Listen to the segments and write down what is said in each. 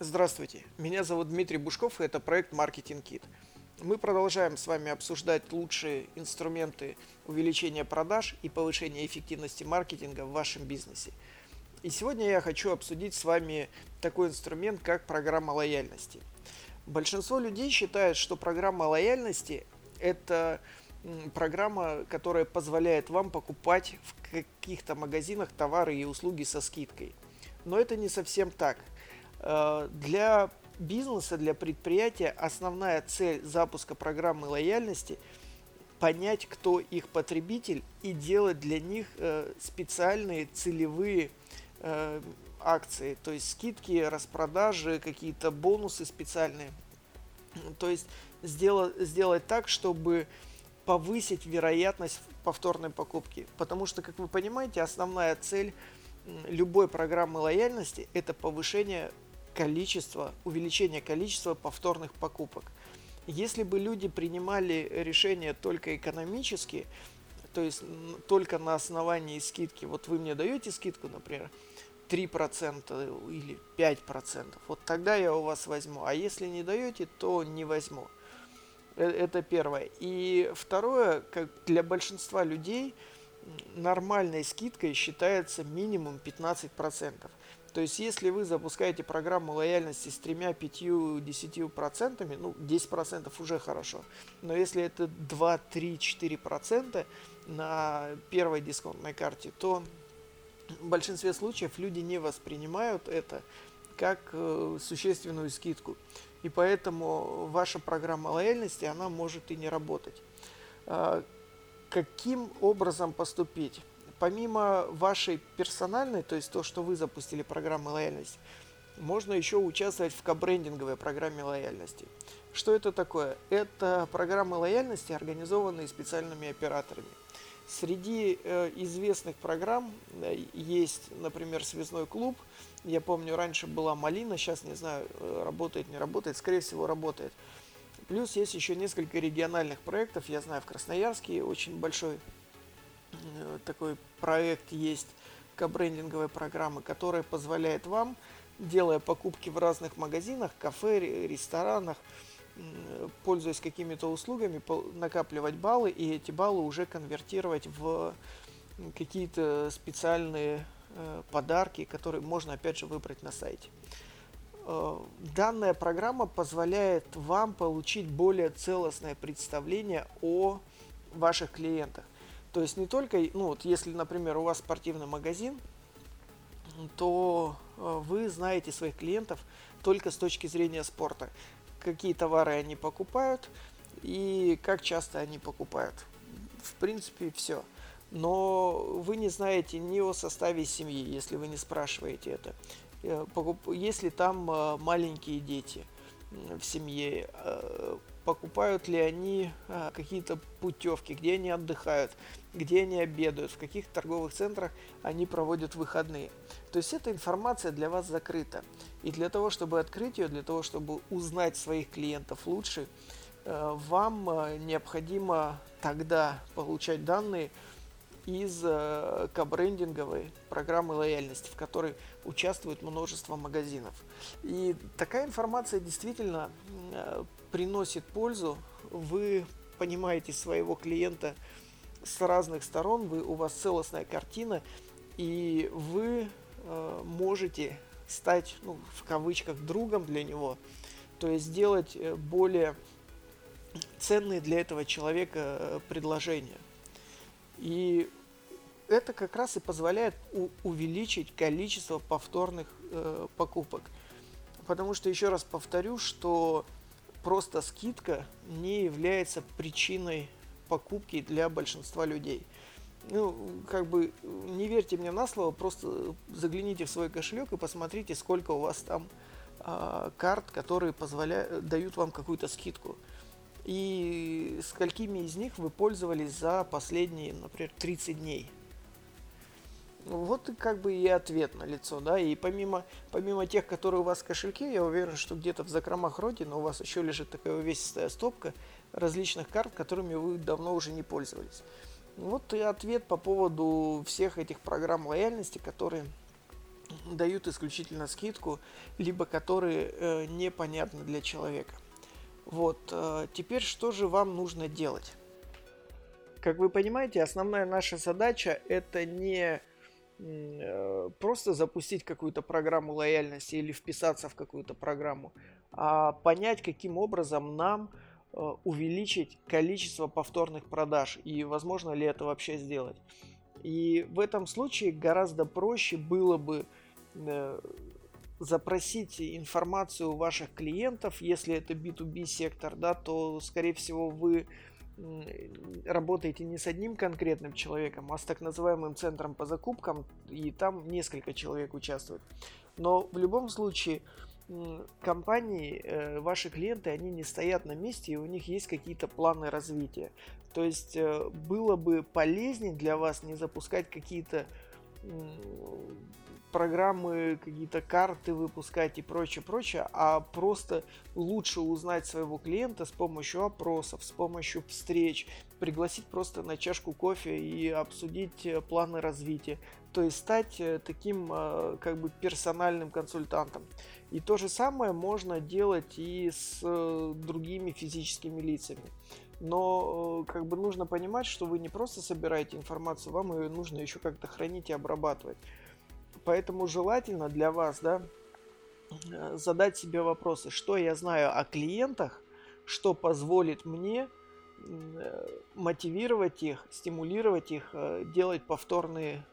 Здравствуйте, меня зовут Дмитрий Бушков, и это проект Marketing Kit. Мы продолжаем с вами обсуждать лучшие инструменты увеличения продаж и повышения эффективности маркетинга в вашем бизнесе. И сегодня я хочу обсудить с вами такой инструмент, как программа лояльности. Большинство людей считает, что программа лояльности – это программа, которая позволяет вам покупать в каких-то магазинах товары и услуги со скидкой. Но это не совсем так. Э, для бизнеса, для предприятия основная цель запуска программы лояльности – понять, кто их потребитель и делать для них э, специальные целевые э, акции, то есть скидки, распродажи, какие-то бонусы специальные. То есть сделать, сделать так, чтобы повысить вероятность повторной покупки. Потому что, как вы понимаете, основная цель любой программы лояльности – это повышение количества, увеличение количества повторных покупок. Если бы люди принимали решения только экономически, то есть только на основании скидки, вот вы мне даете скидку, например, 3% или 5%, вот тогда я у вас возьму, а если не даете, то не возьму. Э, это первое. И второе, как для большинства людей нормальной скидкой считается минимум 15%. То есть, если вы запускаете программу лояльности с тремя, пятью, десятью процентами, ну, 10 процентов уже хорошо. Но если это 2, 3, 4 процента на первой дисконтной карте, то в большинстве случаев люди не воспринимают это как э, существенную скидку и поэтому ваша программа лояльности, она может и не работать. А, каким образом поступить? Помимо вашей персональной, то есть то, что вы запустили программу лояльности, можно еще участвовать в кабрендинговой программе лояльности. Что это такое? Это программы лояльности, организованные специальными операторами. Среди э, известных программ э, есть, например, связной клуб. Я помню, раньше была Малина, сейчас не знаю, э, работает, не работает, скорее всего, работает. Плюс есть еще несколько региональных проектов. Я знаю, в Красноярске очень большой такой проект есть кабрендинговой программы, которая позволяет вам, делая покупки в разных магазинах, кафе, ресторанах, пользуясь какими-то услугами, накапливать баллы и эти баллы уже конвертировать в какие-то специальные э, подарки, которые можно опять же выбрать на сайте. Э, данная программа позволяет вам получить более целостное представление о ваших клиентах. То есть не только, ну вот если, например, у вас спортивный магазин, то э, вы знаете своих клиентов только с точки зрения спорта какие товары они покупают и как часто они покупают. В принципе, все. Но вы не знаете ни о составе семьи, если вы не спрашиваете это. Э, если там э, маленькие дети в семье, э, покупают ли они какие-то путевки, где они отдыхают, где они обедают, в каких торговых центрах они проводят выходные. То есть эта информация для вас закрыта. И для того, чтобы открыть ее, для того, чтобы узнать своих клиентов лучше, э, вам э, необходимо тогда получать данные из э, кабрендинговой программы лояльности, в которой участвует множество магазинов. И такая информация действительно приносит пользу. Вы понимаете своего клиента с разных сторон, вы, у вас целостная картина, и вы э, можете стать, ну, в кавычках, другом для него, то есть сделать э, более ценные для этого человека э, предложения. И это как раз и позволяет увеличить количество повторных э, покупок. Потому что, еще раз повторю, что просто скидка не является причиной покупки для большинства людей. Ну, как бы, не верьте мне на слово, просто загляните в свой кошелек и посмотрите, сколько у вас там а, карт, которые позволяют, дают вам какую-то скидку. И сколькими из них вы пользовались за последние, например, 30 дней. Вот как бы и ответ на лицо, да, и помимо, помимо тех, которые у вас в кошельке, я уверен, что где-то в закромах родины у вас еще лежит такая увесистая стопка различных карт, которыми вы давно уже не пользовались. Вот и ответ по поводу всех этих программ лояльности, которые дают исключительно скидку, либо которые э, непонятны для человека. Вот, э, теперь что же вам нужно делать? Как вы понимаете, основная наша задача это не просто запустить какую-то программу лояльности или вписаться в какую-то программу, а понять, каким образом нам э, увеличить количество повторных продаж и возможно ли это вообще сделать. И в этом случае гораздо проще было бы э, запросить информацию у ваших клиентов, если это B2B сектор, да, то, скорее всего, вы работаете не с одним конкретным человеком, а с так называемым центром по закупкам, и там несколько человек участвует. Но в любом случае компании, э, ваши клиенты, они не стоят на месте, и у них есть какие-то планы развития. То есть э, было бы полезнее для вас не запускать какие-то программы, какие-то карты выпускать и прочее, прочее, а просто лучше узнать своего клиента с помощью опросов, с помощью встреч, пригласить просто на чашку кофе и обсудить э, планы развития, то есть стать э, таким э, как бы персональным консультантом. И то же самое можно делать и с другими физическими лицами. Но как бы нужно понимать, что вы не просто собираете информацию, вам ее нужно еще как-то хранить и обрабатывать. Поэтому желательно для вас, да, э, задать себе вопросы, что я знаю о клиентах, что позволит мне э, мотивировать их, стимулировать их, э, делать повторные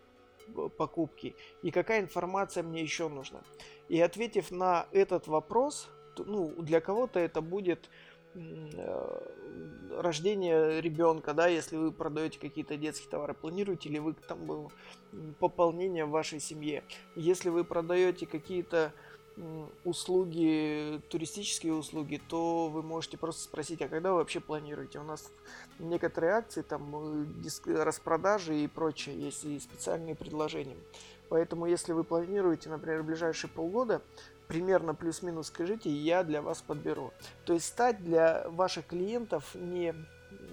покупки и какая информация мне еще нужна. И ответив на этот вопрос, ну, для кого-то это будет Э, рождение ребенка, да, если вы продаете какие-то детские товары, планируете ли вы там пополнение в вашей семье. Если вы продаете какие-то услуги, туристические услуги, то вы можете просто спросить, а когда вы вообще планируете? У нас некоторые акции, там э, распродажи и прочее, есть и специальные предложения. Поэтому, если вы планируете, например, в ближайшие полгода примерно плюс-минус скажите, я для вас подберу. То есть стать для ваших клиентов не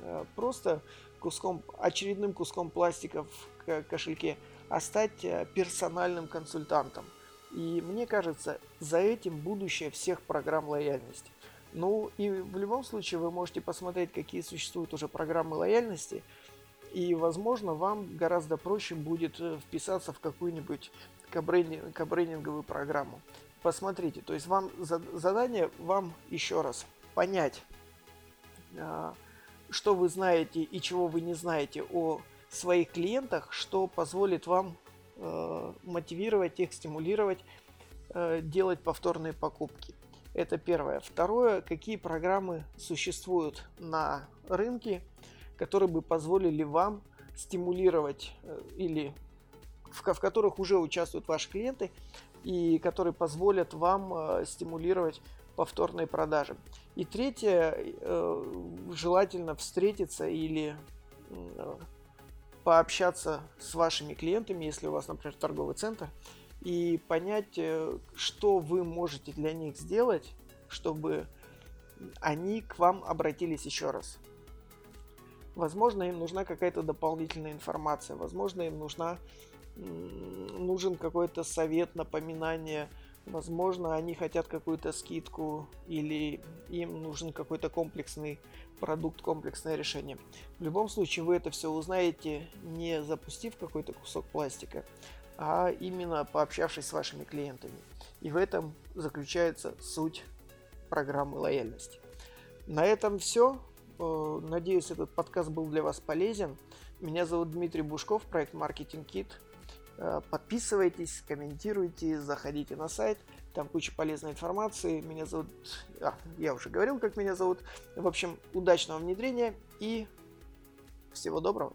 э, просто куском, очередным куском пластика в кошельке, а стать э, персональным консультантом. И мне кажется, за этим будущее всех программ лояльности. Ну и в любом случае вы можете посмотреть, какие существуют уже программы лояльности, и, возможно, вам гораздо проще будет э, вписаться в какую-нибудь кабрейдинговую программу посмотрите, то есть вам задание вам еще раз понять, а, что вы знаете и чего вы не знаете о своих клиентах, что позволит вам а, мотивировать их, стимулировать, а, делать повторные покупки. Это первое. Второе, какие программы существуют на рынке, которые бы позволили вам стимулировать э, или в которых уже участвуют ваши клиенты, и которые позволят вам э, стимулировать повторные продажи. И третье, э, желательно встретиться или э, пообщаться с вашими клиентами, если у вас, например, торговый центр, и понять, что вы можете для них сделать, чтобы они к вам обратились еще раз. Возможно, им нужна какая-то дополнительная информация, возможно, им нужна нужен какой-то совет, напоминание. Возможно, они хотят какую-то скидку или им нужен какой-то комплексный продукт, комплексное решение. В любом случае, вы это все узнаете, не запустив какой-то кусок пластика, а именно пообщавшись с вашими клиентами. И в этом заключается суть программы лояльности. На этом все. Э, надеюсь, этот подкаст был для вас полезен. Меня зовут Дмитрий Бушков, проект Marketing Kit. Э, подписывайтесь, комментируйте, заходите на сайт. Там куча полезной информации. Меня зовут... А, я уже говорил, как меня зовут. В общем, удачного внедрения и всего доброго.